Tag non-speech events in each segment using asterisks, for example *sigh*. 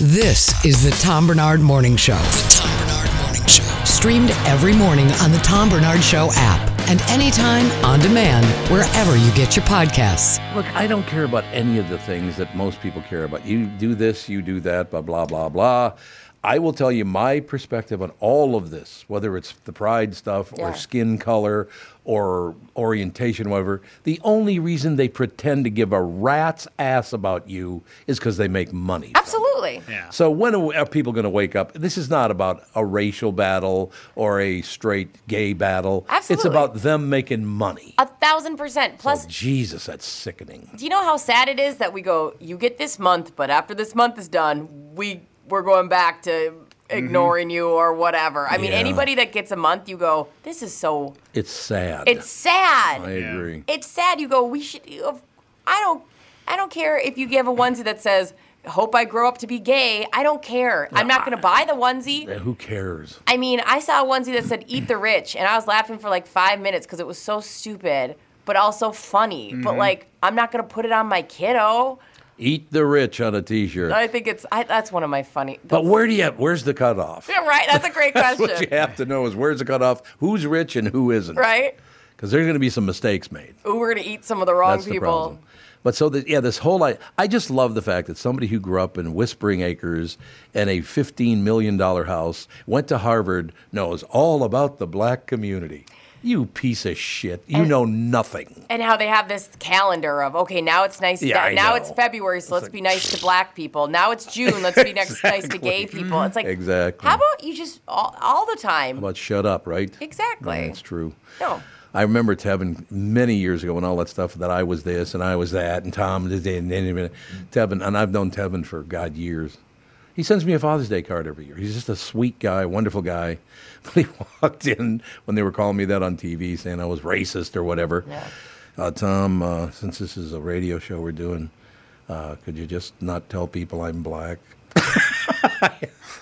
This is the Tom Barnard Morning Show. The Tom Barnard Morning Show. Streamed every morning on the Tom Barnard Show app and anytime on demand wherever you get your podcasts. Look, I don't care about any of the things that most people care about. You do this, you do that, blah, blah, blah, blah. I will tell you my perspective on all of this, whether it's the pride stuff or Yeah. skin color or orientation, whatever. The only reason they pretend to give a rat's ass about you is because they make money. Absolutely. Yeah. So when are people going to wake up? This is not about a racial battle or a straight gay battle. Absolutely. It's about them making money. A thousand percent. Oh, Plus, Oh, Jesus, that's sickening. do you know how sad it is that we go, you get this month, but after this month is done, we we're going back to ignoring you or whatever. I mean, anybody that gets a month, you go, this is so. It's sad. It's sad. I agree. It's sad. You go, we should. you- I don't. I don't care if you give a onesie that says, "Hope I grow up to be gay." I don't care. I'm not going to buy the onesie. Yeah, Who cares? I mean, I saw a onesie that said "Eat the Rich," and I was laughing for like five minutes because it was so stupid, but also funny. But Mm-hmm. like, I'm not gonna put it on my kiddo. Eat the rich on a T-shirt. I think it's I, that's one of my funny. but where do you? Where's the cutoff? Yeah, *laughs* right. That's a great *laughs* That's what you have to know is where's the cutoff? Who's rich and who isn't? Right? Because there's going to be some mistakes made. Ooh, we're gonna eat some of the wrong That's the people. problem. But so that yeah, this whole I I just love the fact that somebody who grew up in Whispering Acres and a fifteen million dollar house went to Harvard knows all about the black community. You piece of shit. You And- know nothing. And how they have this calendar of okay, now it's nice. Yeah, I now know. it's February, so let's like- be nice to black people. Now it's June, let's be next *laughs* nice to gay people. It's like Exactly. How about you just all, all the time? But shut up, right? Exactly. That's true. No. I remember Tevin many years ago and all that stuff that I was this and I was that and Tom did and, and, and Tevin and I've known Tevin for God years. He sends me a Father's Day card every year. He's just a sweet guy, wonderful guy. *laughs* But he walked in when they were calling me that on TV, saying I was racist or whatever. Yeah. Uh, Tom, uh, since this is a radio show we're doing, uh, could you just not tell people I'm black? *laughs*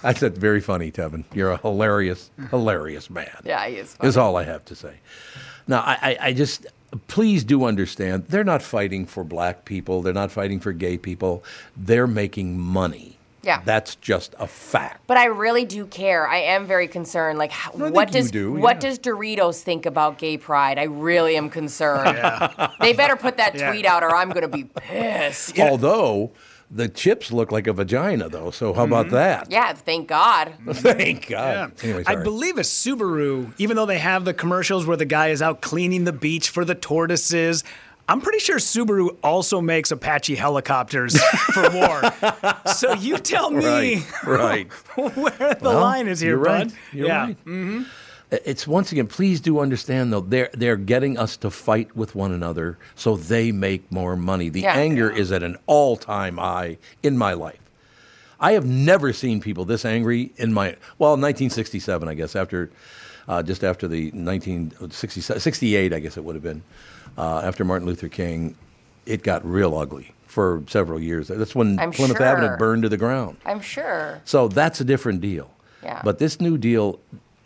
I said, very funny, Tevin. You're a hilarious, hilarious man. Yeah, he is. Funny. Is all I have to say. Now, I, I, I just please do understand they're not fighting for black people. They're not fighting for gay people. They're making money. Yeah. that's just a fact. But I really do care. I am very concerned. Like, how, I what does do, what yeah. does Doritos think about gay pride? I really am concerned. *laughs* They better put that *laughs* Yeah. tweet out, or I'm gonna be pissed. Although the chips look like a vagina, though. So how about mm-hmm. that? Yeah, thank God. *laughs* Thank Yeah. God. Anyway, I believe a Subaru, even though they have the commercials where the guy is out cleaning the beach for the tortoises, I'm pretty sure Subaru also makes Apache helicopters *laughs* for war. So you tell me right, *laughs* right. where the Well, line is here, you're bud. right. You're yeah. right. It's once again, please do understand though, they're they're getting us to fight with one another so they make more money. The Yeah. anger is at an all-time high in my life. I have never seen people this angry in my well, 1967, I guess, after uh, just after the 1967, 68, I guess it would have been, uh, after Martin Luther King, it got real ugly for several years. That's when I'm Plymouth sure. Avenue burned to the ground. I'm sure. So that's a different deal. Yeah. But this new deal,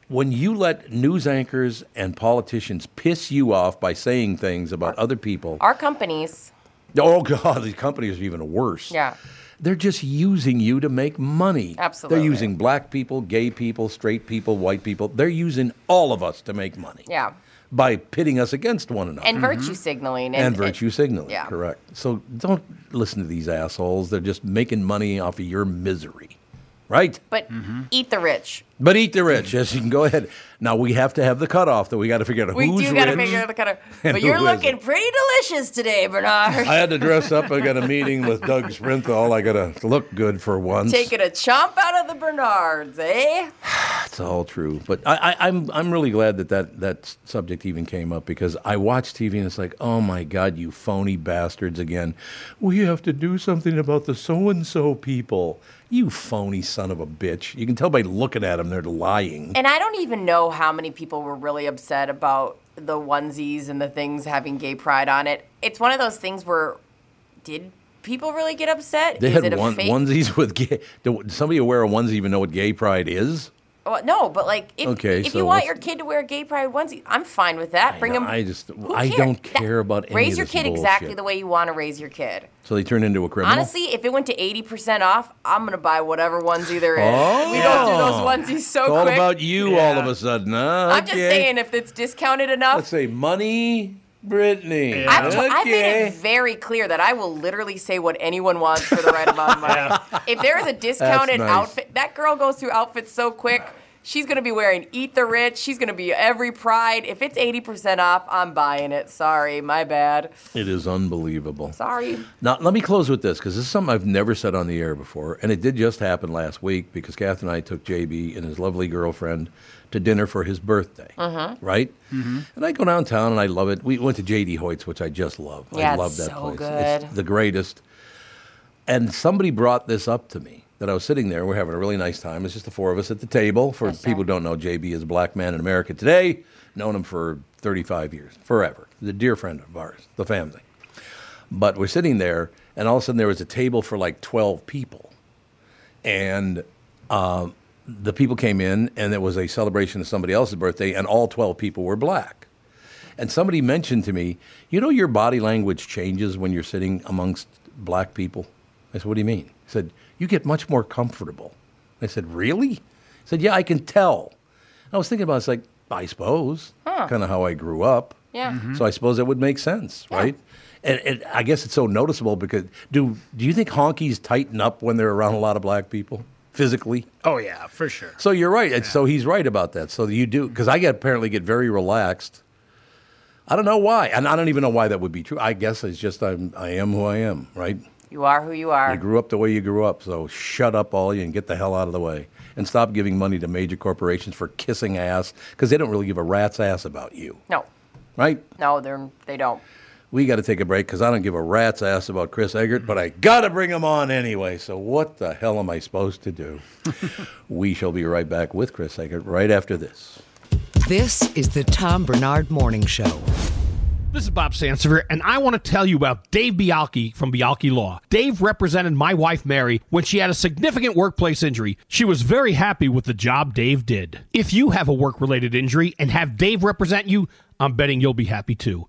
when you let news anchors and politicians piss you off by saying things about other people, Our companies. oh God, *laughs* these companies are even worse. Yeah. They're just using you to make money. Absolutely. They're using black people, gay people, straight people, white people. They're using all of us to make money. Yeah. By pitting us against one another. And virtue mm-hmm. signaling. And virtue signaling. yeah. Correct. So don't listen to these assholes. They're just making money off of your misery. Right? But eat the rich. But eat the rich. Yes, you can go ahead. Now we have to have the cutoff that we got to figure out We who's do got to figure out the cutoff. *laughs* But you're looking isn't. pretty delicious today, Barnard. I had to dress up. I got a meeting with Doug Sprinthal. I got to look good for once. Taking a chomp out of the Barnards, eh? *sighs* That's all true. But I, I, I'm I'm really glad that, that that subject even came up because I watch TV and it's like, oh my God, you phony bastards again. We have to do something about the so and so people. You phony son of a bitch. You can tell by looking at them they're lying. And I don't even know how many people were really upset about the onesies and the things having gay pride on it. It's one of those things where did people really get upset? They Is had it a one, fake? onesies with gay. Do somebody wear a onesie even know what gay pride is? Well, no, but like if, Okay, if so you want your kid to wear a gay pride onesie, I'm fine with that. Bring know, them. I just- I don't care about any Raise of your this kid exactly the way you want to raise your kid. So they turn into a criminal. Honestly, if it went to 80% off, I'm going to buy whatever onesie there is. Oh. we don't do those oh! onesies so it's all about you all of a sudden, huh? I'm just saying if it's discounted enough. Let's say money, Brittany. I've, t- I've made it very clear that I will literally say what anyone wants for the right amount of money. *laughs* If there is a discounted nice. outfit, that girl goes through outfits so quick. She's gonna be wearing Eat the Rich. She's gonna be every Pride. If it's 80% off, I'm buying it. Sorry, my bad. It is unbelievable. Sorry. Now, let me close with this because this is something I've never said on the air before. And it did just happen last week because Kath and I took JB and his lovely girlfriend to dinner for his birthday. Right? And I go downtown and I love it. We went to JD Hoyt's, which I just love. Yeah, I love it's that so place. good. It's the greatest. And somebody brought this up to me that I was sitting there. We're having a really nice time. It's just the four of us at the table. For people who don't know, JB is a black man in America today. Known him for 35 years, forever. A dear friend of ours, the family. But we're sitting there, and all of a sudden there was a table for like 12 people. And um, the people came in, and it was a celebration of somebody else's birthday, and all 12 people were black. And somebody mentioned to me, you know, your body language changes when you're sitting amongst black people. I said, what do you mean? He said, you get much more comfortable. I said, really? He said, yeah, I can tell. I was thinking about it, it's like, I suppose, kind of how I grew up. Yeah. Mm-hmm. So I suppose that would make sense, right? And, and I guess it's so noticeable because do do you think honkies tighten up when they're around a lot of black people physically? Oh yeah, for sure. So you're right. And So he's right about that. So you do because I get apparently get very relaxed. I don't know why, and I don't even know why that would be true. I guess it's just I'm I am who I am, right? You are who you are. You grew up the way you grew up, so shut up, all you, and get the hell out of the way, and stop giving money to major corporations for kissing ass because they don't really give a rat's ass about you, No, right? no, they're they don't. We got to take a break because I don't give a rat's ass about Chris Egert, but I got to bring him on anyway. So what the hell am I supposed to do? *laughs* we shall be right back with Chris Egert right after this. This is the Tom Barnard Morning Show. This is Bob Sansevere, and I want to tell you about Dave Bialke from Bialke Law. Dave represented my wife Mary when she had a significant workplace injury. She was very happy with the job Dave did. If you have a work related injury and have Dave represent you, I'm betting you'll be happy too.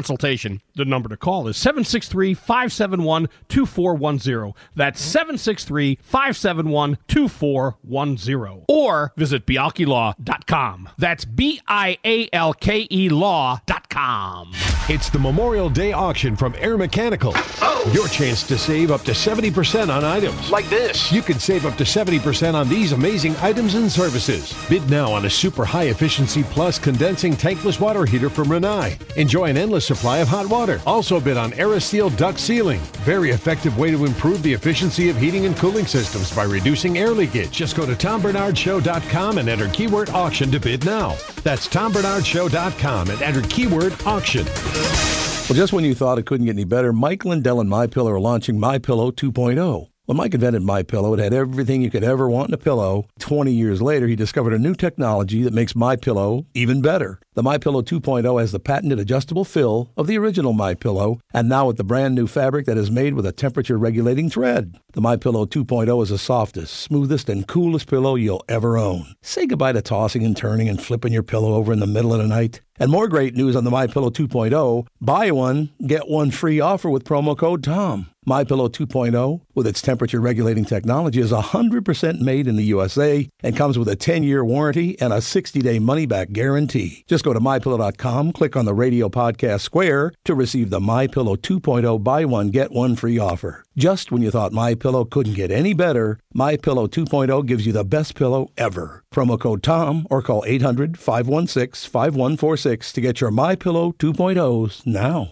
The number to call is 763 571 2410. That's 763 571 2410. Or visit bialkelaw.com. That's B I A L K E law.com. It's the Memorial Day auction from Air Mechanical. Oh. Your chance to save up to 70% on items. Like this. You can save up to 70% on these amazing items and services. Bid now on a super high efficiency plus condensing tankless water heater from Rinnai. Enjoy an endless supply of hot water. Also bid on Aeroseal duct sealing. Very effective way to improve the efficiency of heating and cooling systems by reducing air leakage. Just go to tombarnardshow.com and enter keyword auction to bid now. That's tombarnardshow.com and enter keyword auction. Well, just when you thought it couldn't get any better, Mike Lindell and My Pillow are launching My Pillow 2.0. When Mike invented My Pillow, it had everything you could ever want in a pillow. 20 years later, he discovered a new technology that makes My Pillow even better. The My Pillow 2.0 has the patented adjustable fill of the original My Pillow, and now with the brand new fabric that is made with a temperature regulating thread. The My Pillow 2.0 is the softest, smoothest, and coolest pillow you'll ever own. Say goodbye to tossing and turning and flipping your pillow over in the middle of the night. And more great news on the My Pillow 2.0. Buy one, get one free offer with promo code TOM. My Pillow 2.0, with its temperature regulating technology, is 100% made in the USA and comes with a 10-year warranty and a 60-day money-back guarantee. Just go to mypillow.com, click on the radio podcast square to receive the My Pillow 2.0 buy one get one free offer. Just when you thought My Pillow couldn't get any better, My Pillow 2.0 gives you the best pillow ever. Promo code TOM or call 800-516-5146 to get your My Pillow 2.0s now.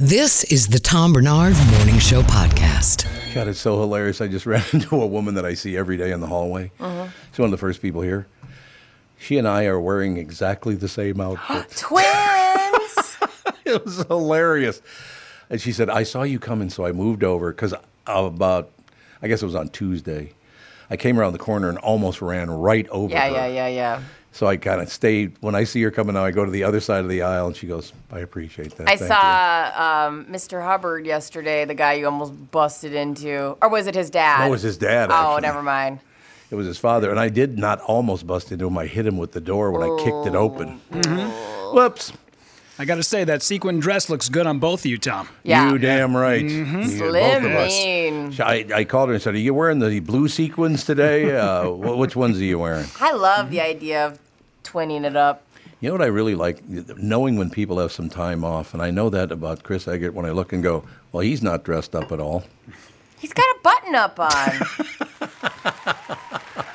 This is the Tom Barnard Morning Show podcast. God, it's so hilarious. I just *laughs* ran into a woman that I see every day in the hallway. Uh-huh. She's one of the first people here. She and I are wearing exactly the same outfit. *gasps* Twins. *laughs* it was hilarious. And she said, I saw you coming, so I moved over because about, I guess it was on Tuesday. I came around the corner and almost ran right over yeah, her. yeah, yeah, yeah. So I kind of stayed. When I see her coming now, I go to the other side of the aisle, and she goes, "I appreciate that." I Thank you." saw um, Mr. Hubbard yesterday, the guy you almost busted into, or was it his dad? No, it was his dad, Oh, actually. never mind. It was his father, and I did not almost bust into him. I hit him with the door when I kicked it open. Mm-hmm. Whoops! I got to say, that sequin dress looks good on both of you, Tom. Yeah. You damn right. Mm-hmm. You- Slim both of us. I, I called her and said, "Are you wearing the blue sequins today? Uh, which ones are you wearing?" I love the idea of twinning it up. You know what I really like? Knowing when people have some time off, and I know that about Chris Egert when I look and go, "Well, he's not dressed up at all." He's got a button up on. *laughs*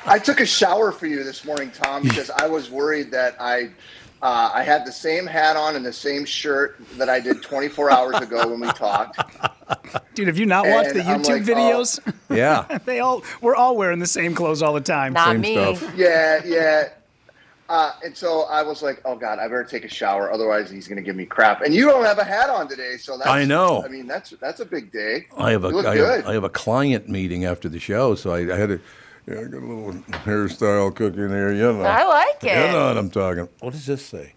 I took a shower for you this morning, Tom, because I was worried that I uh, I had the same hat on and the same shirt that I did 24 hours ago when we talked. Dude, have you not watched the YouTube like, oh. videos? Yeah. *laughs* they all we're all wearing the same clothes all the time. Not Same me. stuff. Yeah, yeah. Uh, and so I was like, "Oh God, I better take a shower, otherwise he's going to give me crap." And you don't have a hat on today, so that's, I know. I mean, that's that's a big day. I have a You look I good. have, I have a client meeting after the show, so I, I had a, yeah, I got a little hairstyle cooking there. You know, I like it. You know what I'm talking. What does this say?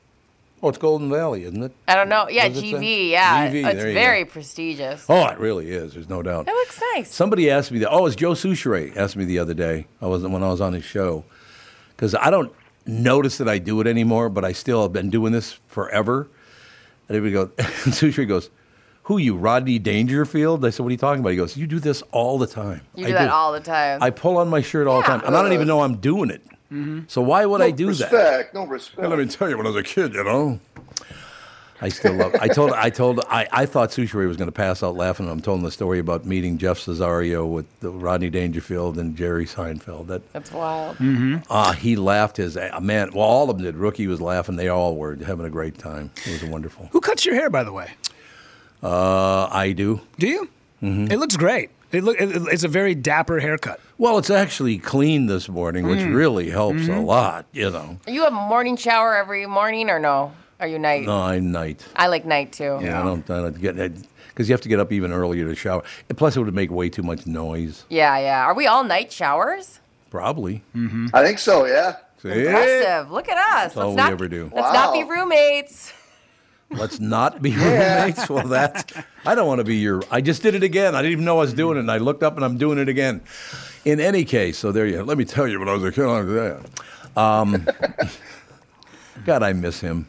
Oh, it's Golden Valley, isn't it? I don't know. Yeah, What does it GV. Yeah, GV, it's very go. prestigious. Oh, it really is. There's no doubt. It looks nice. Somebody asked me that. Oh, it's Joe Soucheray asked me the other day. I wasn't when I was on his show because I don't notice that I do it anymore, but I still have been doing this forever. And everybody goes, *laughs* and Soucheray goes, "Who you, Rodney Dangerfield?" I said, "What are you talking about?" He goes, "You do this all the time." You I do that all the time. I pull on my shirt all the time, and I don't even know I'm doing it. Mm-hmm. So why would I do that? respect, that? no respect. And let me tell you, when I was a kid, you know. I still love. I told. I told. I, I thought Soucheray was going to pass out laughing. I'm telling the story about meeting Jeff Cesario with the Rodney Dangerfield and Jerry Seinfeld. That That's wild. ah, he laughed his a- man. Well, all of them did. Rookie was laughing. They all were having a great time. It was wonderful. Who cuts your hair, by the way? Uh, I do. Do you? Mm-hmm. It looks great. It look, it, it's a very dapper haircut. Well, it's actually clean this morning, which really helps a lot. You know. You have a morning shower every morning or no? Are you night? No, I'm night. I like night too. Yeah, I don't. I don't get because you have to get up even earlier to shower. And plus, it would make way too much noise. Yeah, yeah. Are we all night showers? Probably. Mm-hmm. I think so. Yeah. See? Impressive. Look at us. That's all let's we not, ever do. Let's not be roommates. *laughs* Let's not be roommates. Well, that's. I don't want to be your. I just did it again. I didn't even know I was doing it. And I looked up and I'm doing it again. In any case, so there you. Have. Let me tell you, when I was a kid, I was that. Um, *laughs* God, I miss him.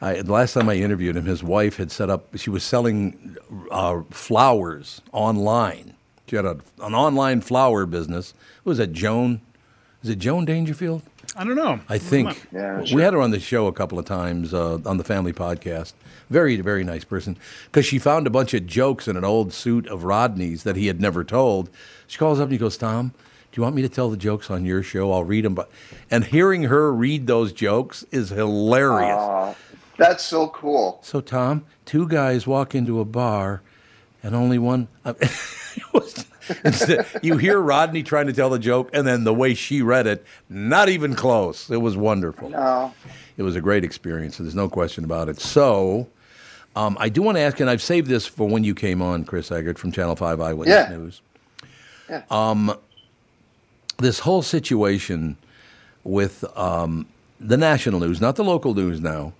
I, the last time I interviewed him, his wife had set up. She was selling uh, flowers online. She had a, an online flower business. Who was that? Joan. Is it Joan Dangerfield? I don't know. I think Yeah, we had her on the show a couple of times uh, on the family podcast. Very, very nice person because she found a bunch of jokes in an old suit of Rodney's that he had never told. She calls up and he goes, "Tom, do you want me to tell the jokes on your show? I'll read them." But and hearing her read those jokes is hilarious. Uh, that's so cool. So Tom, two guys walk into a bar, and only one. *laughs* was- *laughs* you hear Rodney trying to tell the joke, and then the way she read it, not even close. It was wonderful. No. It was a great experience. There's no question about it. So, Um, I do want to ask, and I've saved this for when you came on, Chris Egert from Channel 5 Eyewitness Yeah. News. Yeah. Um, this whole situation with um, the national news, not the local news now.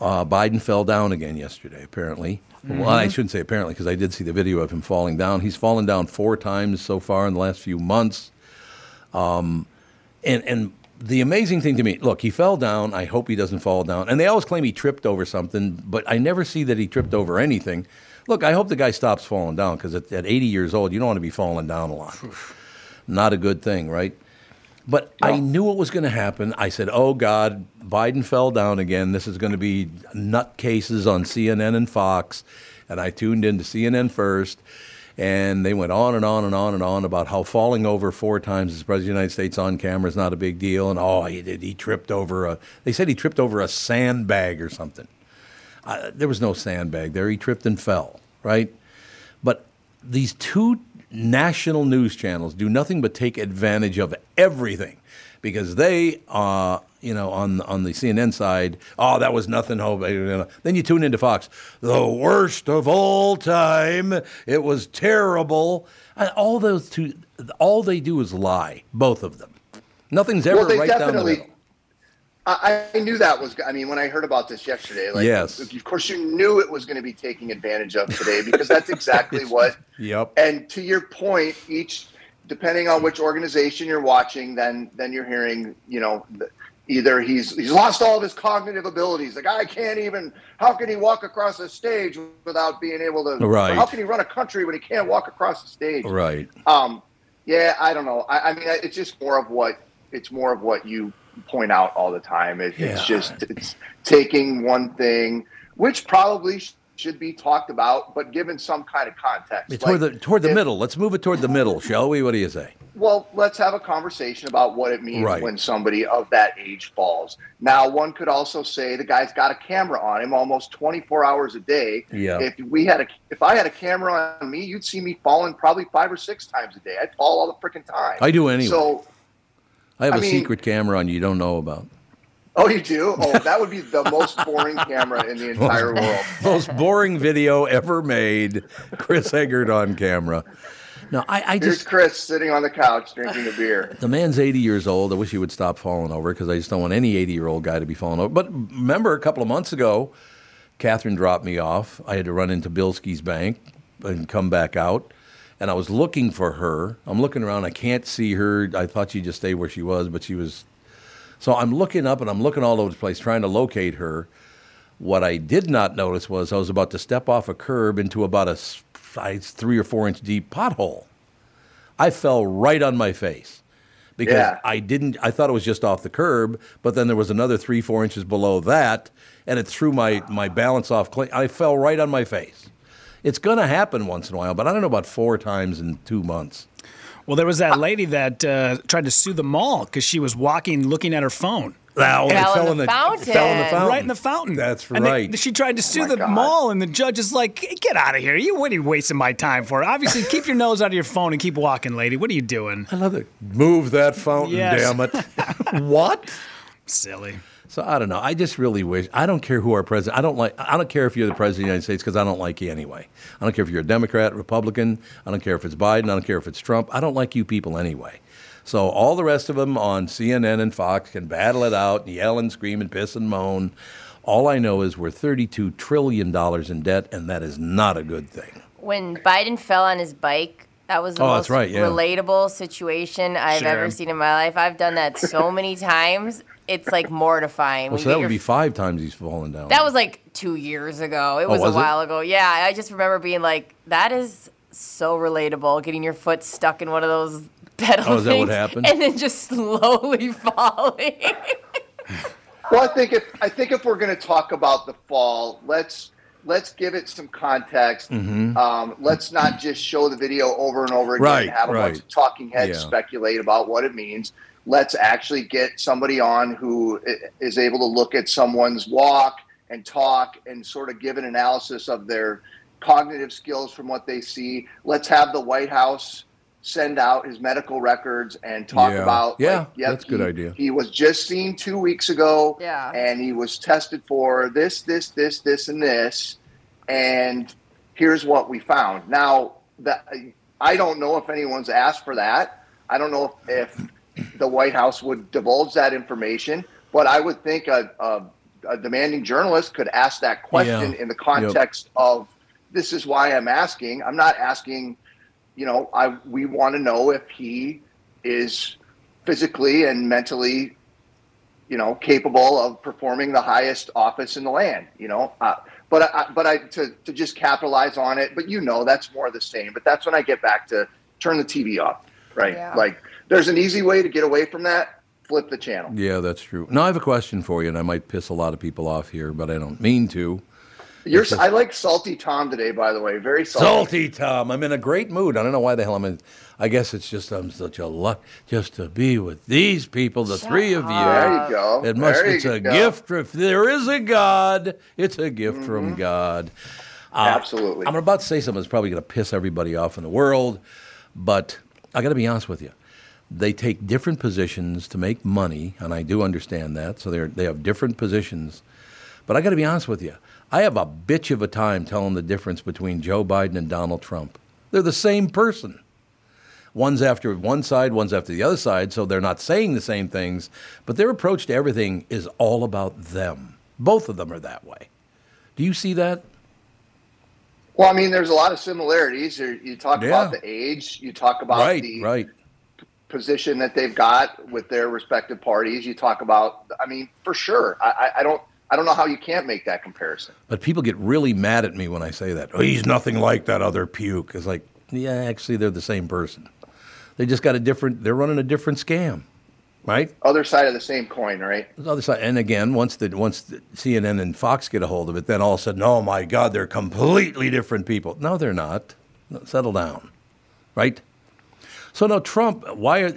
Uh, Biden fell down again yesterday, apparently. Well, I Mm-hmm. shouldn't say apparently because I did see the video of him falling down. He's fallen down four times so far in the last few months. Um, and and the amazing thing to me, look, he fell down. I hope he doesn't fall down. And they always claim he tripped over something, but I never see that he tripped over anything. Look, I hope the guy stops falling down because at, at 80 years old, you don't want to be falling down a lot. Not a good thing, right? But I knew it was going to happen. I said, "Oh God, Biden fell down again. This is going to be nutcases on CNN and Fox." And I tuned in to CNN first, and they went on and on and on and on about how falling over four times as president of the United States on camera is not a big deal, and oh, he did. He tripped over a. They said he tripped over a sandbag or something. Uh, there was no sandbag there. He tripped and fell, right? But these two national news channels do nothing but take advantage of everything because they, uh, you know, on on the CNN side, oh, that was nothing. Then you tune into Fox, the worst of all time. It was terrible. All those two, all they do is lie, both of them. Nothing's ever well, right down the middle. I, I knew that was. I mean, when I heard about this yesterday, like, Yes. of course, you knew it was going to be taken advantage of today *laughs* because that's exactly what. Yep. And to your point, each depending on which organization you're watching, then then you're hearing, you know, th- either he's he's lost all of his cognitive abilities. The guy can't even. How can he walk across a stage without being able to? Right. How can he run a country when he can't walk across the stage? Right. Um, yeah, I don't know. I, I mean, it's just more of what it's more of what you point out all the time. It, It's just it's taking one thing, which probably should be talked about, but given some kind of context. It's toward the toward the if- middle. Let's move it toward the middle, shall we? What do you say? Well, let's have a conversation about what it means Right. when somebody of that age falls. Now, one could also say the guy's got a camera on him almost 24 hours a day. Yeah. If we had a, if I had a camera on me, you'd see me falling probably five or six times a day. I'd fall all the freaking time. I do anyway. So, I have I a mean- secret camera on you you don't know about. oh, you do? Oh, that would be the most boring camera in the *laughs* entire world. *laughs* Most boring video ever made. Chris Egert on camera. No, I, I Here's just Chris sitting on the couch drinking a beer. the man's 80 years old. I wish he would stop falling over because I just don't want any 80 year old guy to be falling over. But remember, a couple of months ago, Catherine dropped me off. I had to run into Bilski's bank and come back out. And I was looking for her. I'm looking around. I can't see her. I thought she'd just stay where she was, but she was. So I'm looking up and I'm looking all over the place trying to locate her. What I did not notice was I was about to step off a curb into about a size three or four inch deep pothole. I fell right on my face because Yeah. I didn't. I thought it was just off the curb, but then there was another three, four inches below that, and it threw my my balance off. I fell right on my face. It's gonna happen once in a while, but I don't know about four times in two months. Well, there was that lady that uh, tried to sue the mall because she was walking, looking at her phone. Now it Fell in the fountain. Fell in the fountain. Right in the fountain. That's And they- right. she tried to sue Oh the God. mall, and the judge is like, "Hey, "Get out of here! You what are you wasting my time for? Obviously, keep your nose out of your phone and keep walking, lady. What are you doing? I love it. Move that fountain, Yes. damn it. *laughs* what? Silly." So I don't know. I just really wish. I don't care who our president. I don't like. I don't care if you're the president of the United States because I don't like you anyway. I don't care if you're a Democrat, Republican. I don't care if it's Biden. I don't care if it's Trump. I don't like you people anyway. So all the rest of them on CNN and Fox can battle it out and yell and scream and piss and moan. All I know is we're 32 trillion dollars in debt, and that is not a good thing. When Biden fell on his bike, that was the Oh, most that's right, yeah. relatable situation I've Sure. ever seen in my life. I've done that so *laughs* many times. It's like mortifying. Well, so that get would be five times he's fallen down. That was like two years ago. It was, Oh, was a it? while ago. Yeah, I just remember being like, that is so relatable. Getting your foot stuck in one of those *laughs* pedal Oh, is that what things happened? And then just slowly *laughs* falling. Well, I think if I think if we're going to talk about the fall, let's let's give it some context. Um, let's not just show the video over and over again Mm-hmm. Right, and have a bunch of talking heads Yeah. speculate about what it means. Let's actually get somebody on who is able to look at someone's walk and talk and sort of give an analysis of their cognitive skills from what they see. Let's have the White House send out his medical records and talk Yeah. about Yeah, like, yep, that's a good he- idea. He was just seen two weeks ago Yeah. and he was tested for this, this, this, this, and this. and here's what we found. Now that I don't know if anyone's asked for that. I don't know if, if the White House would divulge that information, but I would think a, a, a demanding journalist could ask that question Yeah. in the context of this is why I'm asking. I'm not asking, you know, I we want to know if he is physically and mentally, you know, capable of performing the highest office in the land. You know, uh, but I, but I to to just capitalize on it. But you know, that's more of the same. But that's when I get back to turn the TV off. Right, Yeah. like there's an easy way to get away from that. Flip the channel. Yeah, that's true. Now I have a question for you, and I might piss a lot of people off here, but I don't mean to. You're, *laughs* I like salty Tom today, by the way. Very salty. Salty Tom, I'm in a great mood. I don't know why the hell I'm in. I guess it's just I'm such a luck just to be with these people, the three of you. There you go. It must. There it's a go. gift. If there is a God, it's a gift from God. Uh, Absolutely. I'm about to say something that's probably going to piss everybody off in the world, but I got to be honest with you. They take different positions to make money, and I do understand that. So they they have different positions. But I got to be honest with you. I have a bitch of a time telling the difference between Joe Biden and Donald Trump. They're the same person. One's after one side, one's after the other side, so they're not saying the same things, but their approach to everything is all about them. Both of them are that way. Do you see that? Well, I mean, there's a lot of similarities. You talk about the age. You talk about right, the right. position that they've got with their respective parties. You talk about. I mean, for sure. I, I, I don't. I don't know how you can't make that comparison. But people get really mad at me when I say that. Oh, he's nothing like that other puke. It's like, yeah, actually, they're the same person. They just got a different. They're running a different scam, right? Other side of the same coin, right? The other side, and again, once the once the CNN and Fox get a hold of it, then all of a sudden, oh my God, they're completely different people. No, they're not. No, settle down, right? So now Trump, why? Are,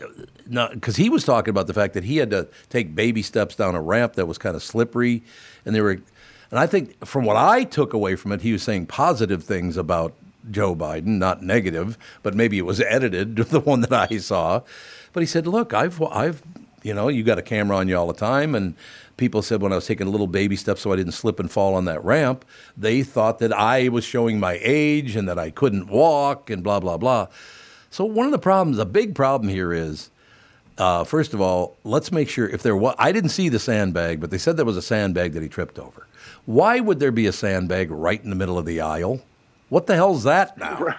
because he was talking about the fact that he had to take baby steps down a ramp that was kind of slippery, and they were, and I think from what I took away from it, he was saying positive things about Joe Biden, not negative, but maybe it was edited, *laughs* the one that I saw. But he said, look, I've, I've, you know, you got a camera on you all the time, and people said when I was taking little baby steps so I didn't slip and fall on that ramp, they thought that I was showing my age and that I couldn't walk and blah blah blah. So one of the problems, a big problem here is, uh, first of all, let's make sure if there was, I didn't see the sandbag, but they said there was a sandbag that he tripped over. Why would there be a sandbag right in the middle of the aisle? What the hell's that now?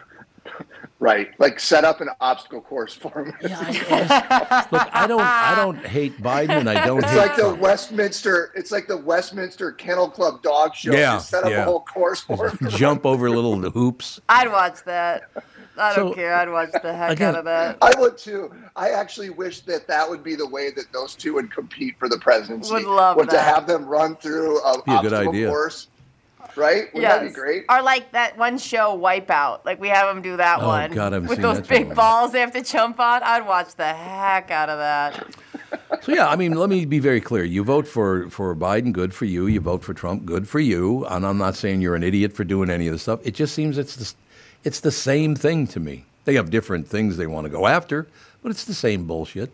Right. Like set up an obstacle course for him. *laughs* Look, I don't, I don't hate Biden, and I don't It's hate like the Trump. Westminster. It's like the Westminster Kennel Club dog show. Yeah, Just set up yeah. a whole course for *laughs* him. Jump over little hoops. I'd watch that. I don't So, care. I'd watch the heck again, out of that. I would too. I actually wish that that would be the way that those two would compete for the presidency. Would love would to have them run through a, Be a good obstacle idea. course. Right? Wouldn't that be great? Or like that one show, Wipeout. Like we have them do that Oh, one God, I haven't with seen those that big show. balls they have to jump on. I'd watch the heck out of that. So yeah, I mean, let me be very clear. You vote for for Biden, good for you. You vote for Trump, good for you. And I'm not saying you're an idiot for doing any of this stuff. It just seems it's the, it's the same thing to me. They have different things they want to go after, but it's the same bullshit.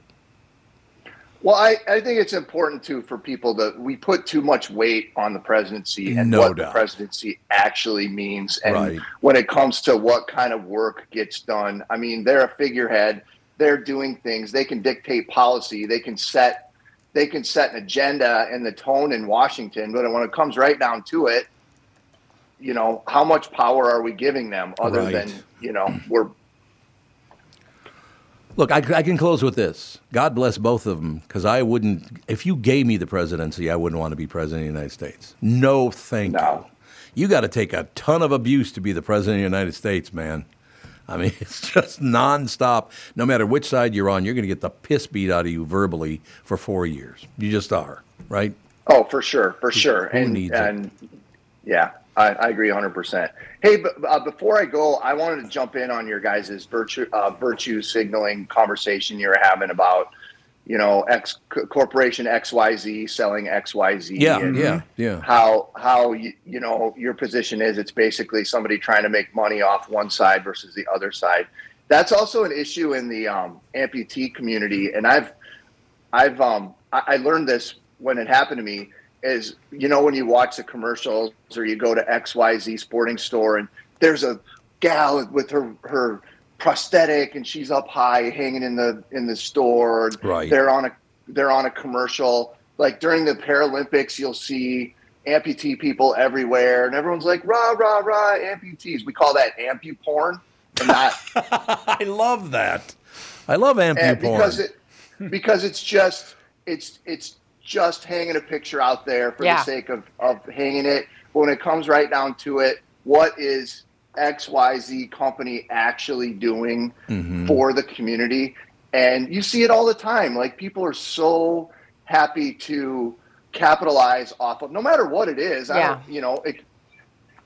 Well, I, I think it's important too for people that we put too much weight on the presidency and No what doubt. the presidency actually means. And Right. when it comes to what kind of work gets done, I mean, they're a figurehead. They're doing things. They can dictate policy. They can set they can set an agenda and the tone in Washington. But when it comes right down to it, you know, how much power are we giving them other Right. than, you know, we're Look, I, I can close with this. God bless both of them, because I wouldn't. If you gave me the presidency, I wouldn't want to be president of the United States. No, thank No. you. You got to take a ton of abuse to be the president of the United States, man. I mean, *laughs* it's just nonstop. No matter which side you're on, you're going to get the piss beat out of you verbally for four years. You just are, right? Oh, for sure, for sure, who and and yeah, I, I agree 100. percent Hey, but uh, before I go, I wanted to jump in on your guys' virtue uh, virtue signaling conversation you were having about, you know, X corporation X Y Z selling X Y Z. Yeah, yeah, yeah. How how you, you know your position is? It's basically somebody trying to make money off one side versus the other side. That's also an issue in the um, amputee community, and I've I've um I, I learned this when it happened to me. Is you know when you watch the commercials or you go to XYZ sporting store and there's a gal with her her prosthetic and she's up high hanging in the in the store. Right. They're on a they're on a commercial. Like during the Paralympics, you'll see amputee people everywhere, and everyone's like rah rah rah amputees. We call that ampu porn, and not *laughs* I love that. I love ampu porn. because it because it's just it's it's just hanging a picture out there for Yeah. the sake of of hanging it. But when it comes right down to it, what is XYZ company actually doing Mm-hmm. for the community? And you see it all the time. Like people are so happy to capitalize off of no matter what it is. I Yeah. don't, you know, it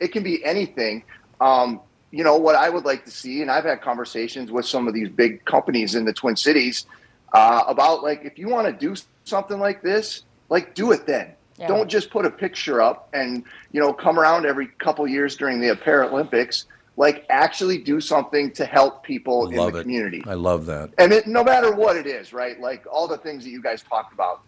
it can be anything. Um, you know what I would like to see, and I've had conversations with some of these big companies in the Twin Cities uh, about like if you want to do something like this, like do it then. Yeah. Don't just put a picture up and you know come around every couple years during the Paralympics. Like actually do something to help people in the it. community I love that. and it, no matter what it is, right? Like all the things that you guys talked about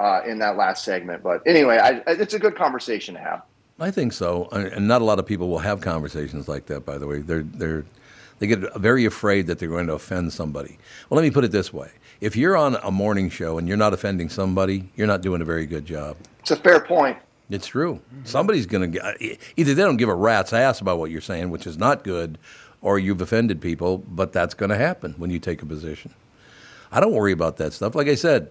uh, in that last segment. But anyway, I, I- it's a good conversation to have. I think so, and and not a lot of people will have conversations like that. By the way, they're they're they get very afraid that they're going to offend somebody. Well, let me put it this way: if you're on a morning show and you're not offending somebody, you're not doing a very good job. It's a fair point. It's true. Somebody's going to either they don't give a rat's ass about what you're saying, which is not good, or you've offended people. But that's going to happen when you take a position. I don't worry about that stuff. Like I said,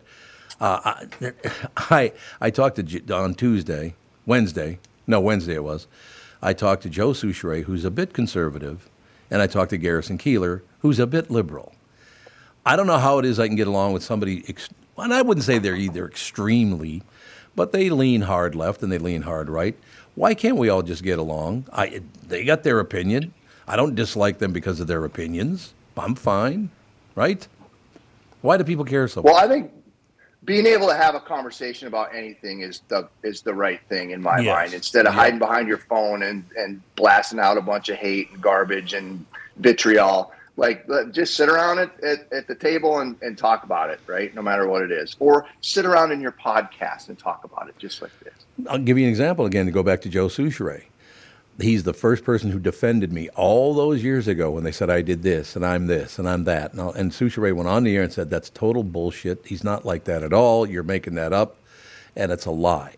uh, I, I I talked to J- on Tuesday, Wednesday, no Wednesday it was. I talked to Joe Soucheray, who's a bit conservative, and I talked to Garrison Keillor, who's a bit liberal. I don't know how it is I can get along with somebody, ex- and I wouldn't say they're either extremely, but they lean hard left and they lean hard right. Why can't we all just get along? I, they got their opinion. I don't dislike them because of their opinions. I'm fine, right? Why do people care so much? Well, I think being able to have a conversation about anything is the is the right thing in my Yes. mind. Instead of Yeah. hiding behind your phone and and blasting out a bunch of hate and garbage and vitriol, like just sit around at, at, at the table and, and talk about it, right? No matter what it is, or sit around in your podcast and talk about it, just like this. I'll give you an example again to go back to Joe Soucheray. He's the first person who defended me all those years ago when they said I did this and I'm this and I'm that. And, I'll- went on the air and said, That's total bullshit. He's not like that at all. You're making that up, and it's a lie.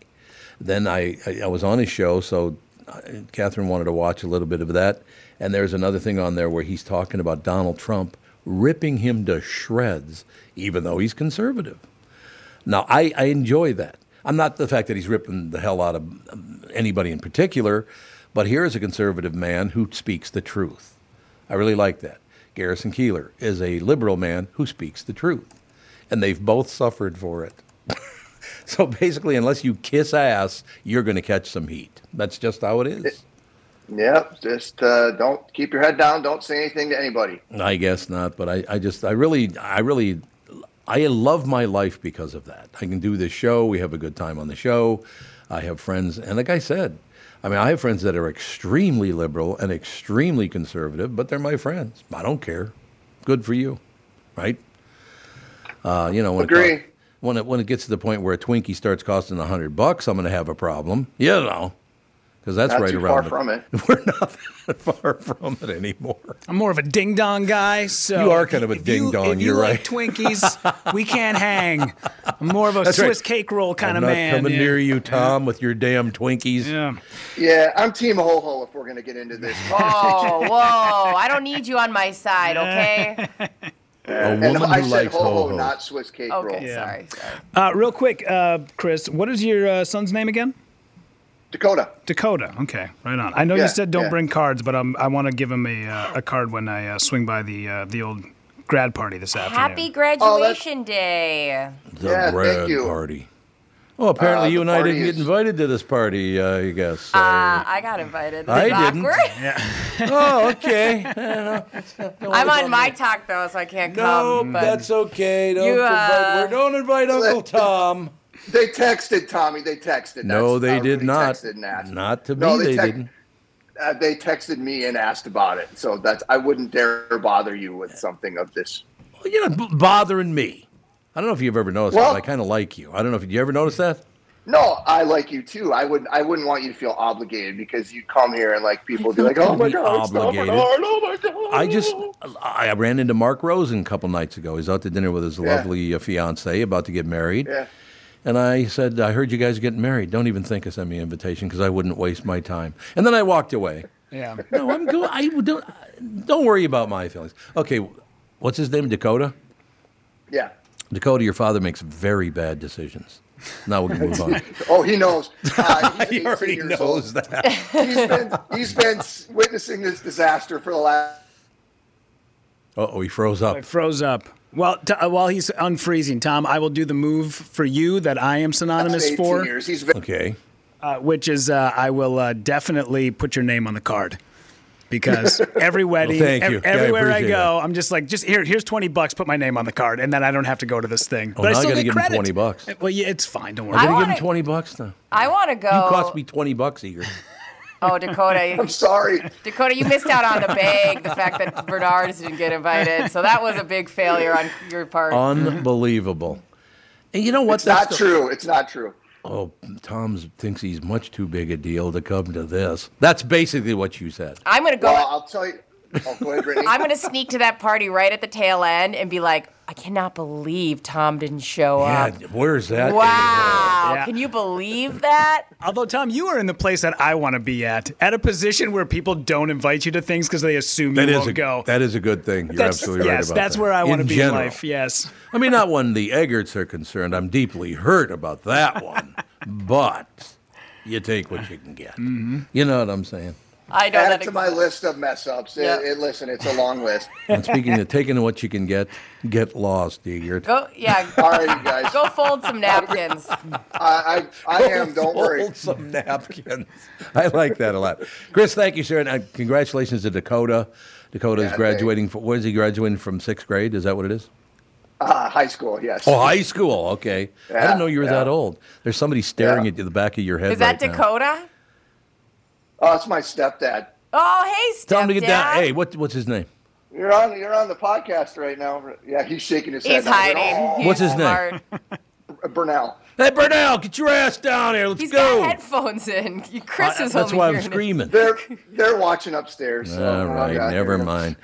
Then I, I, I was on his show, so uh, Catherine wanted to watch a little bit of that. And there's another thing on there where he's talking about Donald Trump ripping him to shreds, even though he's conservative. Now, I, I enjoy that. I'm not the fact that he's ripping the hell out of um, anybody in particular, but here is a conservative man who speaks the truth. I really like that. Garrison Keillor is a liberal man who speaks the truth, and they've both suffered for it. *laughs* so basically, unless you kiss ass, you're going to catch some heat. That's just how it is. Yep, just uh, don't keep your head down. Don't say anything to anybody. I guess not, but I, I just, I really, I really, I love my life because of that. I can do this show. We have a good time on the show. I have friends, and like I said, I mean, I have friends that are extremely liberal and extremely conservative, but they're my friends. I don't care. Good for you, right? Uh, you know, when Agree. It, when it when it gets to the point where a Twinkie starts costing a hundred bucks, I'm going to have a problem. You know, because that's Not right too around. far the- from it. *laughs* We're not that far from it anymore. I'm more of a ding dong guy, so You are kind of a ding-dong, If you you're like right. Twinkies, we can't hang. I'm more of a *laughs* That's right. Swiss cake roll kind I'm of not man. coming yeah. near you, Tom, with your damn Twinkies. Yeah. Yeah, I'm Team Ho Ho if we're going to get into this. *laughs* Oh, whoa! I don't need you on my side, okay? A and woman I who said likes ho ho, ho-hos. not Swiss cake roll. Yeah. sorry, sorry. Uh, real quick, uh, Chris, what is your uh, son's name again? Dakota. Dakota. Okay, right on. I know Yeah, you said don't yeah. bring cards, but um, I want to give him a, uh, a card when I uh, swing by the uh, the old grad party this afternoon. Happy graduation day. The Yeah, thank grad you. party. Oh, apparently Uh, you and I didn't party get invited to this party, uh, I guess. So. Uh, I got invited. This I is didn't. awkward. *laughs* oh, okay. *laughs* I'm on my talk though, so I can't no, come. but that's okay. Don't, You, invite, uh, we're- don't invite Uncle *laughs* Tom. They texted Tommy. They texted. no, That's- they did not. texted and asked. Not to me, No, they, they tex- didn't. Uh, they texted me and asked about it. So that's I wouldn't dare bother you with something of this. Well, you're not b- bothering me. I don't know if you've ever noticed Well- that. I kind of like you. I don't know if you ever noticed that. No, I like you too. I wouldn't. I wouldn't want you to feel obligated because you come here and like people be like, "Oh my god, obligated. Oh my god." I just I ran into Mark Rosen a couple nights ago. He's out to dinner with his Yeah. lovely uh, fiance, about to get married. Yeah. And I said, I heard you guys are getting married. Don't even think of sending me an invitation because I wouldn't waste my time. And then I walked away. Yeah. No, I'm good. I don't. Don't worry about my feelings. Okay, what's his name? Dakota. Yeah. Dakota, your father makes very bad decisions. Now we can move on. *laughs* Oh, he knows. *laughs* Uh, he's he 18 already years knows old. that. He's been he's been witnessing this disaster for the last. Oh, he froze up. I froze up. Well, t- uh, while he's unfreezing, Tom, I will do the move for you that I am synonymous for, years. He's very, Okay. uh, which is uh, I will uh, definitely put your name on the card. Because *laughs* every wedding, thank ev- you. Yeah, I everywhere I, appreciate go, I'm just like, just here, here's 20 bucks, put my name on the card, and then I don't have to go to this thing. Oh, but I now I still gotta get give him 20 bucks. Well, yeah, it's fine. Don't worry. I I gotta give him wanna- twenty bucks now. I want to go. You cost me twenty bucks, Egert. *laughs* Oh, Dakota. *laughs* I'm sorry. Dakota, you missed out on the bag, the fact that Barnard didn't get invited. So that was a big failure on your part. Unbelievable. And you know what? It's not true. It's not true. Oh, Tom thinks he's much too big a deal to come to this. That's basically what you said. I'm going to go. Well, I'll tell you. Oh, go ahead, Brittany. I'm going to sneak to that party right at the tail end and be like, I cannot believe Tom didn't show Yeah, up. where's that? Wow. Yeah. Can you believe that? Although, Tom, you are in the place that I want to be at, at a position where people don't invite you to things because they assume That you is won't a go. that is a good thing. You're that's, absolutely right yes, about that's that. where I want to be general. in life. Yes. I mean, not when the Egerts are concerned. I'm deeply hurt about that one, *laughs* but you take what you can get. Mm-hmm. You know what I'm saying? I know Add that. it to my list of mess ups. Yeah. it- listen, it's a long list. *laughs* And speaking of taking what you can get, get lost, Egert. Go, yeah. *laughs* All right, you guys. Go fold some napkins. I, I, I am. Don't worry. Fold some napkins. I like that a lot. Chris, thank you, sir. And uh, congratulations to Dakota. Dakota is Yeah, graduating. From, where is he graduating from? Sixth grade? Is that what it is? Uh, high school, yes. Oh, high school. Okay. I didn't know you were yeah. that old. There's somebody staring Yeah. at you the back of your head. Is that right now. Dakota? Oh, it's my stepdad. Oh, hey, stepdad. Tell him to get down. Hey, what, what's his name? You're on. You're on the podcast right now. Yeah, he's shaking his He's head. now. hiding. He's What's his name? smart. Oh, Burnell. Hey, Burnell, get your ass down here. Let's He's go. got headphones in. *laughs* Chris Uh, is that's why I'm hearing it. screaming. They're they're watching upstairs. So All we're right, down never here. mind.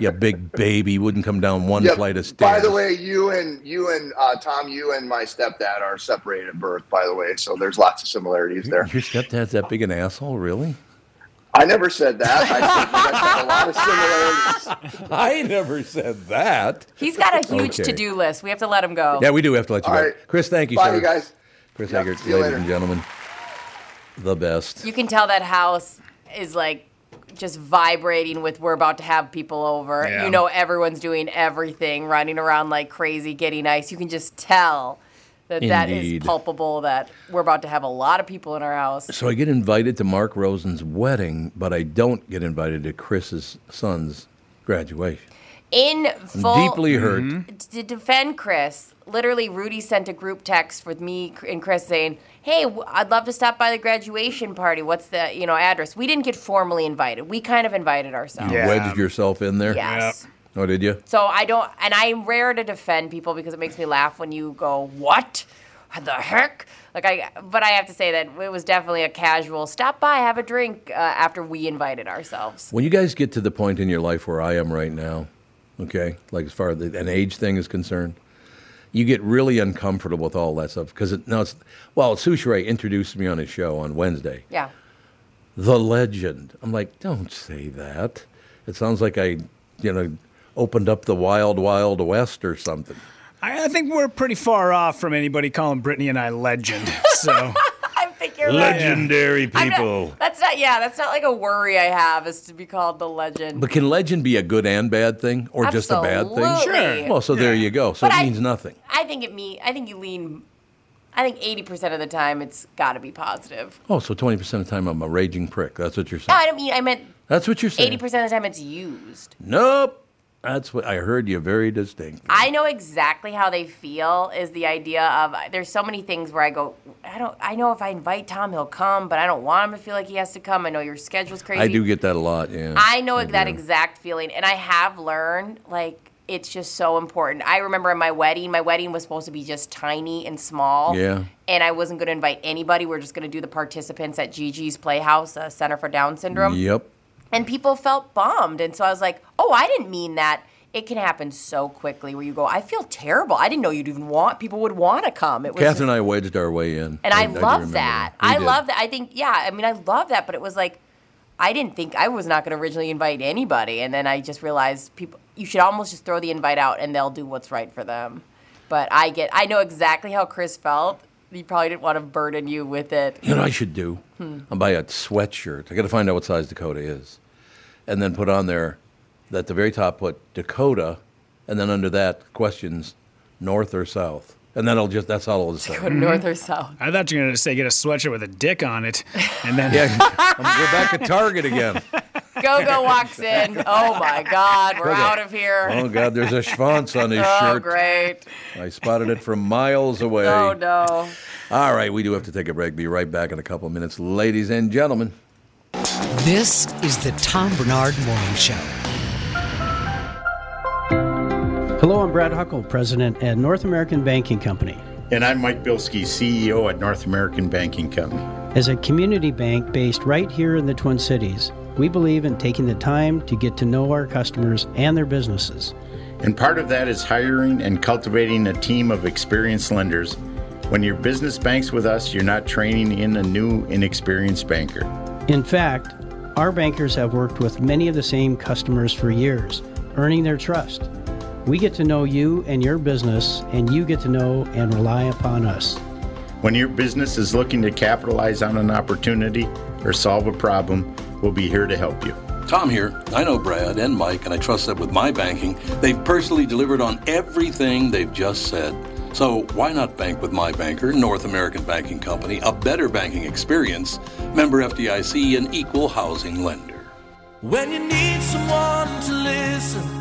You big baby wouldn't come down one Yeah, flight of stairs. By the way, you and you and uh, Tom, you and my stepdad are separated at birth. By the way, so there's lots of similarities there. your stepdad's that big an asshole, really? I never said that. I said you guys have a lot of similarities. *laughs* I never said that. He's got a huge Okay. to-do list. We have to let him go. Yeah, we do have to let you All go. right. Chris, thank you, Bye, sir. you guys. Chris Yep, Egert, ladies later. and gentlemen, the best. You can tell that house is like just vibrating with we're about to have people over. Yeah. You know everyone's doing everything, running around like crazy, getting ice. You can just tell that that Indeed. is palpable that we're about to have a lot of people in our house. So I get invited to Mark Rosen's wedding, but I don't get invited to Chris's son's graduation. In full deeply hurt. to defend Chris, literally Rudy sent a group text with me and Chris saying, "Hey, I'd love to stop by the graduation party. What's the you know address?" We didn't get formally invited. We kind of invited ourselves. You Yeah. wedged yourself in there. Yes. Oh, did you? So I don't, and I'm rare to defend people because it makes me laugh when you go, "What the heck?" Like I, but I have to say that it was definitely a casual stop by, have a drink uh, after we invited ourselves. When you guys get to the point in your life where I am right now, okay, like as far as the, an age thing is concerned, you get really uncomfortable with all that stuff because it, now it's well, Sushi introduced me on his show on Wednesday. Yeah. The legend. I'm like, don't say that. It sounds like I, you know, opened up the wild, wild west or something. I, I think we're pretty far off from anybody calling Brittany and I legend. So I *laughs* think you're. Legendary I'm not- people. that's not, yeah, that's not like a worry I have is to be called the legend. But can legend be a good and bad thing, or just a bad thing? Absolutely. Well, so there you go. So But it I- means nothing. I think it me. I think you lean. I think eighty percent of the time it's got to be positive. Oh, so twenty percent of the time I'm a raging prick. That's what you're saying. No. I don't mean. I meant That's what you're saying. eighty percent of the time it's used. Nope. That's what I heard you very distinctly. I know exactly how they feel. Is the idea of there's so many things where I go. I don't. I know if I invite Tom, he'll come, but I don't want him to feel like he has to come. I know your schedule's crazy. I do get that a lot. Yeah. I know that do. exact feeling, and I have learned like it's just so important. I remember in my wedding, my wedding was supposed to be just tiny and small. Yeah. And I wasn't going to invite anybody. We are just going to do the participants at Gigi's Playhouse, uh, Center for Down Syndrome. Yep. And people felt bummed. And so I was like, oh, I didn't mean that. It can happen so quickly where you go, I feel terrible. I didn't know you'd even want, people would want to come. It was Catherine and I wedged our way in. and I, do love that. I did. love that. I think, yeah, I mean, I love that, but it was like, I didn't think I was not going to originally invite anybody. And then I just realized people, you should almost just throw the invite out and they'll do what's right for them. But I get, I know exactly how Chris felt. He probably didn't want to burden you with it. You know what I should do? Hmm. I'll buy a sweatshirt. I got to find out what size Dakota is, and then put on there, at the very top, put Dakota, and then under that questions, north or south, and then I'll just that's all I'll just say. Go to north or south. I thought you were going to say get a sweatshirt with a dick on it, and then *laughs* Yeah, I'm, we're back to Target again. *laughs* Go Go walks in. Oh my God, we're Go-Go. out of here. Oh God, there's a schwanz on his *laughs* Oh, shirt. great. I spotted it from miles away. Oh, no. All right, we do have to take a break. Be right back in a couple of minutes, ladies and gentlemen. This is the Tom Barnard Morning Show. Hello, I'm Brad Huckle, President at North American Banking Company. And I'm Mike Bilski, CEO at North American Banking Company. As a community bank based right here in the Twin Cities, we believe in taking the time to get to know our customers and their businesses. And part of that is hiring and cultivating a team of experienced lenders. When your business banks with us, you're not training in a new, inexperienced banker. In fact, our bankers have worked with many of the same customers for years, earning their trust. We get to know you and your business, and you get to know and rely upon us. When your business is looking to capitalize on an opportunity or solve a problem, we'll be here to help you. Tom here. I know Brad and Mike, and I trust that with my banking, they've personally delivered on everything they've just said. So why not bank with my banker, North American Banking Company, a better banking experience, member FDIC, and equal housing lender. When you need someone to listen,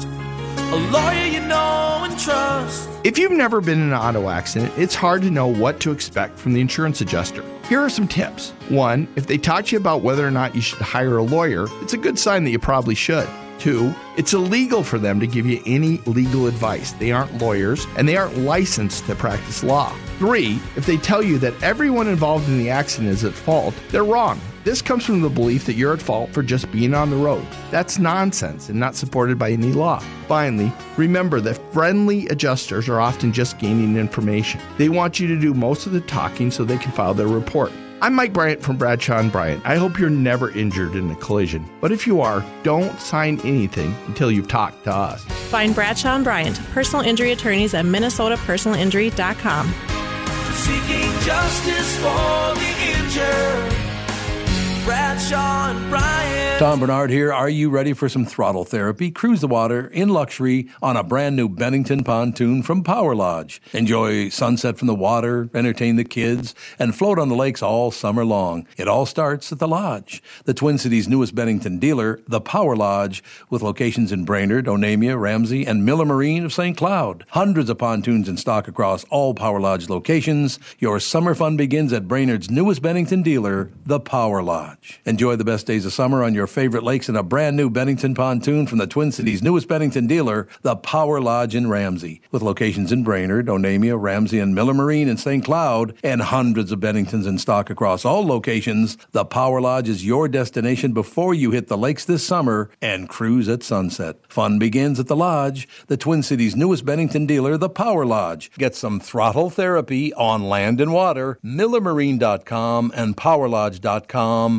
a lawyer you know and trust. If you've never been in an auto accident, it's hard to know what to expect from the insurance adjuster. Here are some tips. One, if they taught you about whether or not you should hire a lawyer, it's a good sign that you probably should. Two, it's illegal for them to give you any legal advice. They aren't lawyers and they aren't licensed to practice law. Three, if they tell you that everyone involved in the accident is at fault, they're wrong. This comes from the belief that you're at fault for just being on the road. That's nonsense and not supported by any law. Finally, remember that friendly adjusters are often just gaining information. They want you to do most of the talking so they can file their report. I'm Mike Bryant from Bradshaw and Bryant. I hope you're never injured in a collision. But if you are, don't sign anything until you've talked to us. Find Bradshaw and Bryant, personal injury attorneys at minnesotapersonalinjury.com. Seeking justice for the injured. Bradshaw and Bryant. Tom Barnard here. Are you ready for some throttle therapy? Cruise the water in luxury on a brand new Bennington pontoon from Power Lodge. Enjoy sunset from the water, entertain the kids, and float on the lakes all summer long. It all starts at the Lodge, the Twin Cities' newest Bennington dealer, the Power Lodge, with locations in Brainerd, Onamia, Ramsey, and Miller Marine of St. Cloud. Hundreds of pontoons in stock across all Power Lodge locations. Your summer fun begins at Brainerd's newest Bennington dealer, the Power Lodge. Enjoy the best days of summer on your favorite lakes in a brand new Bennington pontoon from the Twin Cities' newest Bennington dealer, the Power Lodge in Ramsey, with locations in Brainerd, Onamia, Ramsey, and Miller Marine in St. Cloud, and hundreds of Benningtons in stock across all locations. The Power Lodge is your destination before you hit the lakes this summer and cruise at sunset. Fun begins at the Lodge, the Twin Cities' newest Bennington dealer, the Power Lodge. Get some throttle therapy on land and water, millermarine.com and powerlodge.com,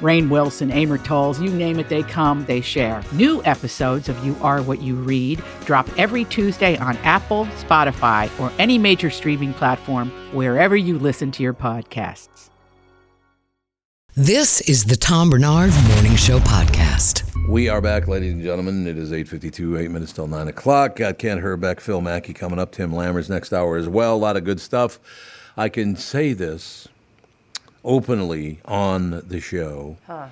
Rainn Wilson, Amor Towles, you name it, they come, they share. New episodes of You Are What You Read drop every Tuesday on Apple, Spotify, or any major streaming platform wherever you listen to your podcasts. This is the Tom Barnard Morning Show podcast. We are back, ladies and gentlemen. It is 8.52, 8 minutes till 9 o'clock. Got Ken Hrbek, Phil Mackey coming up, Tim Lammers next hour as well. A lot of good stuff. I can say this openly on the show. Huh.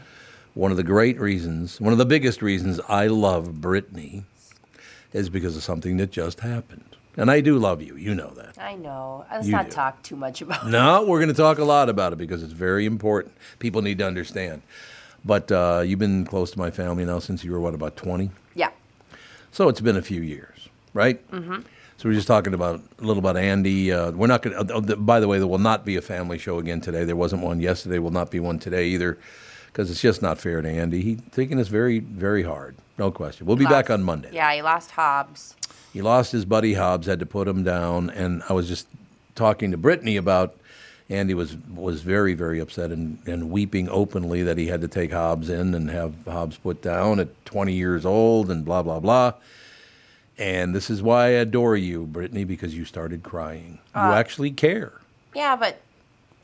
one of the great reasons, one of the biggest reasons I love Brittany is because of something that just happened. And I do love you. You know that. I know. Let's You not do. talk too much about it. No, we're going to talk a lot about it because it's very important. People need to understand. But uh, you've been close to my family now since you were, what, about 20? Yeah. So it's been a few years, right? Mm-hmm. So we're just talking about a little about Andy. Uh, we're not going to. by the way, there will not be a family show again today. There wasn't one yesterday. Will not be one today either, because it's just not fair to Andy. He's taking this very, very hard. No question. We'll be back on Monday. Yeah, he lost Hobbs. He lost his buddy Hobbs, had to put him down, and I was just talking to Brittany about. Andy was was very very upset and, and weeping openly that he had to take Hobbs in and have Hobbs put down at 20 years old and blah blah blah. And this is why I adore you, Brittany, because you started crying. You Uh, actually care. Yeah, but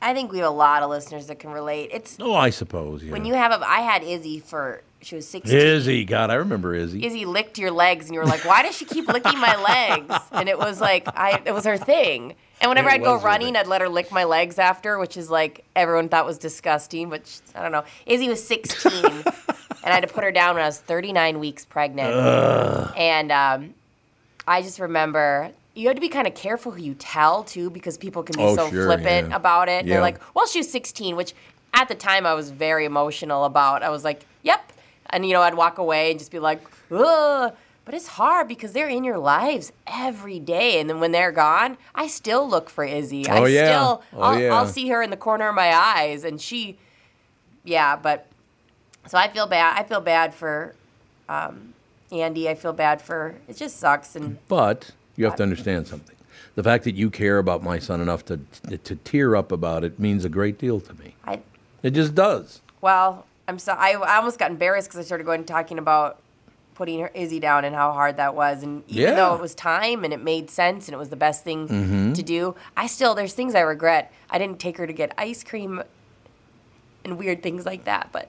I think we have a lot of listeners that can relate. It's Oh, I suppose. Yeah. when you have a. I had Izzy for she was sixteen. Izzy, God, I remember Izzy. Izzy licked your legs, and you were like, "Why does she keep licking my legs?" And it was like, I it was her thing. And whenever It I'd go running, I'd let her lick my legs after, which is like everyone thought was disgusting, but sh- I don't know. Izzy was 16, *laughs* and I had to put her down when I was 39 weeks pregnant. Ugh. And um, I just remember you had to be kind of careful who you tell too, because people can be Oh, so sure, flippant yeah. about it. Yeah. They're like, "Well, she was 16," which at the time I was very emotional about. I was like, "Yep," and you know I'd walk away and just be like, "Ugh." But it's hard because they're in your lives every day, and then when they're gone, I still look for Izzy. I Oh, yeah. still, Oh, I'll, yeah. I'll see her in the corner of my eyes, and she, yeah. But so I feel bad. I feel bad for um, Andy. I feel bad for. It just sucks, and But you have to understand something. The fact that you care about my son enough to to tear up about it means a great deal to me. I It just does. Well, I'm so I, I almost got embarrassed because I started going talking about putting her Izzy down and how hard that was, and even Yeah. though it was time and it made sense and it was the best thing Mhm. to do, I still there's things I regret. I didn't take her to get ice cream and weird things like that, but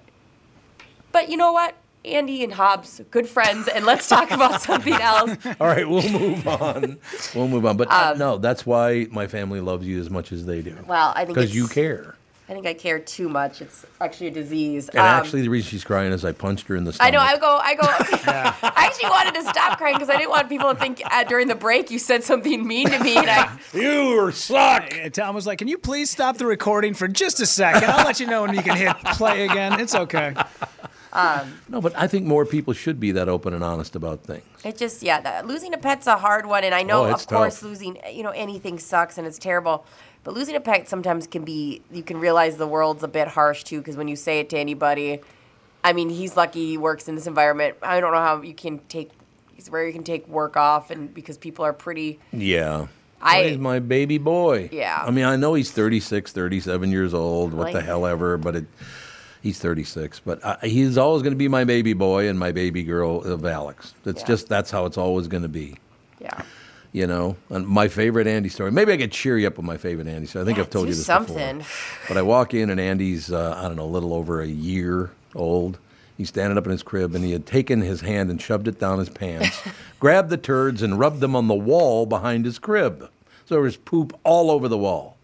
but you know what? Andy and Hobbs, good friends, and let's talk about *laughs* something else. All right, we'll move on. We'll move on. But uh, Um, no, that's why my family loves you as much as they do. Well, I think because you care. I think I care too much. It's actually a disease. And Um, actually, the reason she's crying is I punched her in the stomach. I know. I go. I go. *laughs* *laughs* I actually wanted to stop crying because I didn't want people to think uh, during the break you said something mean to me. And I, you suck. And Tom was like, "Can you please stop the recording for just a second? I'll let you know when you can hit play again. It's okay." Um, No, but I think more people should be that open and honest about things. it just yeah, the, losing a pet's a hard one, and I know Oh, of course tough. losing you know anything sucks and it's terrible. But losing a pet sometimes can be you can realize the world's a bit harsh too because when you say it to anybody, I mean he's lucky he works in this environment. I don't know how you can take. It's where you can take work off, and because people are pretty. Yeah. I- he's my baby boy. Yeah. I mean, I know he's 36, 37 years old, what the hell ever, but it, he's 36. But I, he's always going to be my baby boy and my baby girl of Alex. It's Yeah. just, that's how it's always going to be. Yeah. You know, and my favorite Andy story. Maybe I could cheer you up with my favorite Andy story. I think Yeah, I've told you this something. before. But I walk in and Andy's, uh, I don't know, a little over a year old. He's standing up in his crib and he had taken his hand and shoved it down his pants, *laughs* grabbed the turds and rubbed them on the wall behind his crib. So there was poop all over the wall.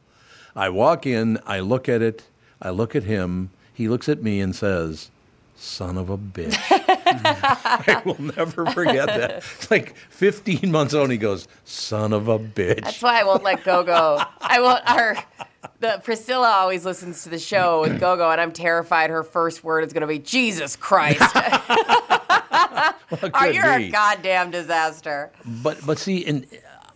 I walk in, I look at it, I look at him. He looks at me and says, Son of a bitch. *laughs* I will never forget that. It's like 15 months on, he goes, Son of a bitch. That's why I won't let Gogo. I won't. Her, the Priscilla always listens to the show with Gogo, and I'm terrified her first word is going to be Jesus Christ. *laughs* *laughs* oh, could you're be. a goddamn disaster. But but see, and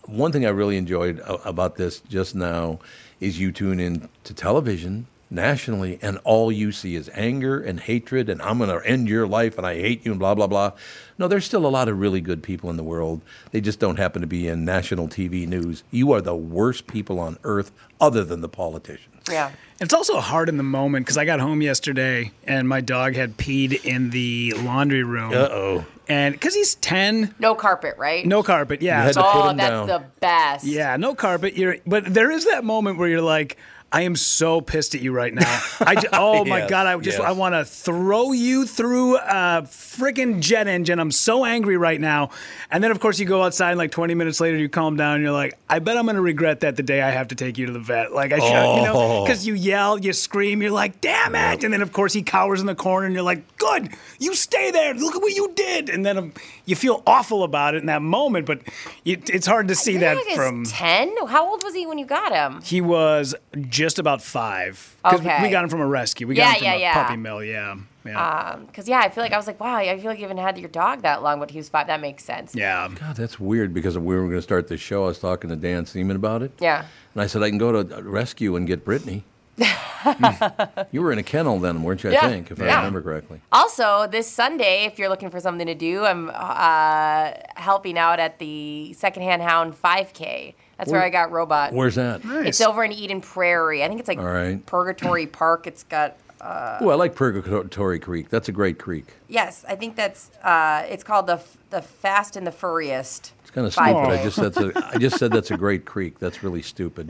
one thing I really enjoyed about this just now is you tune in to television nationally, and all you see is anger and hatred, and I'm going to end your life, and I hate you, and blah blah blah. No, there's still a lot of really good people in the world. They just don't happen to be in national TV news. You are the worst people on earth, other than the politicians. Yeah. It's also hard in the moment because I got home yesterday and my dog had peed in the laundry room. Uh oh. And because he's 10, No carpet, right? no carpet. Yeah. had to put oh, him that's down. the best. Yeah, no carpet. You're, but there is that moment where you're like, I am so pissed at you right now. I ju- *laughs* oh my Yes, god, I just yes. I want to throw you through a freaking jet engine. I'm so angry right now. And then of course you go outside and like 20 minutes later you calm down and you're like, I bet I'm going to regret that the day I have to take you to the vet. Like I should, you know, Oh. because you yell, you scream, you're like, damn it. And then, of course, he cowers in the corner and you're like, good, you stay there. Look at what you did. And then um, you feel awful about it in that moment, but you, it's hard to see that Like from. 10? How old was he when you got him? He was just about five. we- Okay. we got him from a rescue. We Yeah, got him from yeah, a yeah. puppy mill, yeah. Yeah. Because, yeah, I feel like I was like, wow, I feel like you haven't had your dog that long, but he was five. That makes sense. yeah. God, that's weird because we were going to start this show. I was talking to Dan Seaman about it. Yeah. And I said, I can go to rescue and get Brittany. *laughs* you were in a kennel then, weren't you? I Yeah, think, if I remember correctly. Also, this Sunday, if you're looking for something to do, I'm uh, helping out at the Secondhand Hound 5K. That's where, Where- I got Robot. Where's that? It's over in Eden Prairie. I think it's like All right. Purgatory *clears throat* Park. It's got. Uh, Oh, I like Purgatory Creek. That's a great creek. yes, I think that's. Uh, it's called the the Fast and the Furriest. It's kind of stupid. 5K. I just said that's a, I just said that's a great creek. That's really stupid.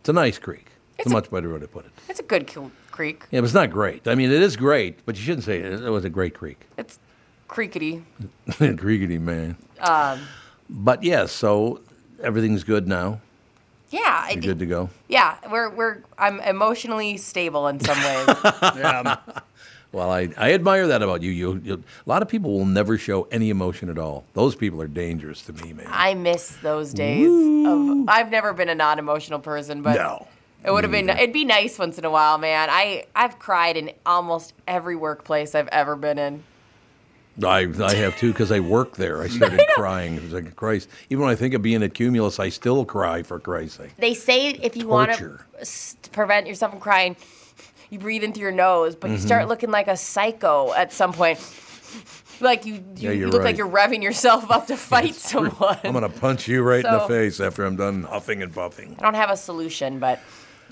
It's a nice creek. It's, a much better way to put it. It's a good creek. Yeah, but it's not great. I mean, it is great, but you shouldn't say it. It was a great creek. It's creakety. *laughs* Creakety man. Um, But yes, so everything's good now. yeah, You're think- good to go. Yeah, we're we're. I'm emotionally stable in some ways. *laughs* yeah. Well, I, I admire that about you. You, you. A lot of people will never show any emotion at all. Those people are dangerous to me, man. I miss those days. Of, I've never been a non-emotional person, but No, it would have been. It'd be nice once in a while, man. I I've cried in almost every workplace I've ever been in. I, I have too because I work there. I started *laughs* crying. It was like Christ. Even when I think of being at Cumulus, I still cry for Christ's sake. They say if you want to prevent yourself from crying, you breathe in through your nose, but you Mhm. start looking like a psycho at some point. Like you, you, Yeah, you look right. like you're revving yourself up to *laughs* fight someone. I'm gonna punch you right in the face after I'm done huffing and puffing. I don't have a solution, but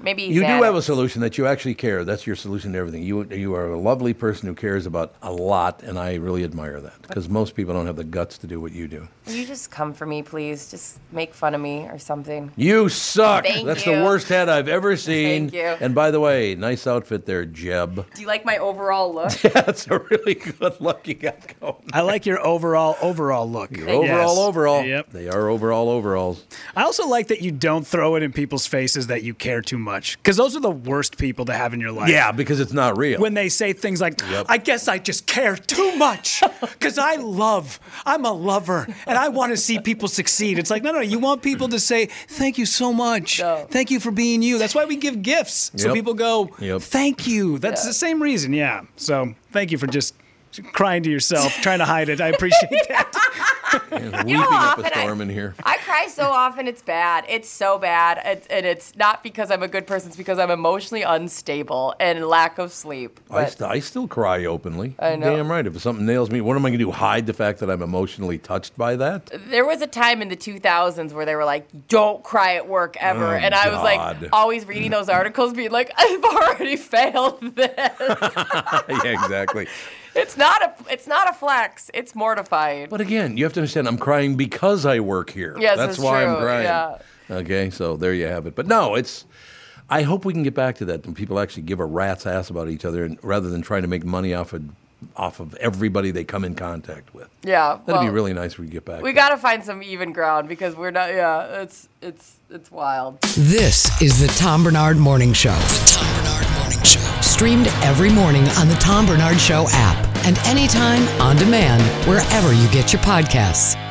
maybe You do Xanax. have a solution that you actually care. That's your solution to everything. You you are a lovely person who cares about a lot, and I really admire that because most people don't have the guts to do what you do. Will you just come for me, please? Just make fun of me or something. You suck. Thank That's you. the worst hat I've ever *laughs* seen. Thank you. And by the way, nice outfit there, Jeb. Do you like my overall look? *laughs* That's a really good look you got going. I like your overall overall look. Your overall Yes. overall. Yep. They are overall overalls. I also like that you don't throw it in people's faces that you care too much, because those are the worst people to have in your life. Yeah, because it's not real. When they say things like, Yep. "I guess I just care too much," because I love, I'm a lover, and I want to see people succeed. It's like, no, no, you want people to say, "Thank you so much, thank you for being you." That's why we give gifts, so people go, Yep. "Thank you." That's the same reason, yeah. So thank you for just crying to yourself, trying to hide it. I appreciate *laughs* that. You know how often I- storm in here. I cry so often, it's bad. It's so bad. It's, and it's not because I'm a good person, it's because I'm emotionally unstable and lack of sleep. I, st- I still cry openly. I know. Damn right. If something nails me, what am I going to do? Hide the fact that I'm emotionally touched by that? there was a time in the 2000s where they were like, don't cry at work ever. Oh, and I was like, always reading those articles, being like, I've already *laughs* failed this. *laughs* yeah, exactly. *laughs* it's not a it's not a flex. It's mortifying. But again, you have to understand, I'm crying because I work here. Yes, that's it's why I'm true, crying. yeah. Okay, so there you have it. But no, it's. I hope we can get back to that when people actually give a rat's ass about each other, and rather than trying to make money off of off of everybody they come in contact with. Yeah. That'd be really nice if we get back. We got to find some even ground because we're not yeah, it's it's it's wild. This is the Tom Barnard Morning Show. The Tom Barnard Morning Show. Streamed every morning on the Tom Barnard Show app and anytime on demand wherever you get your podcasts.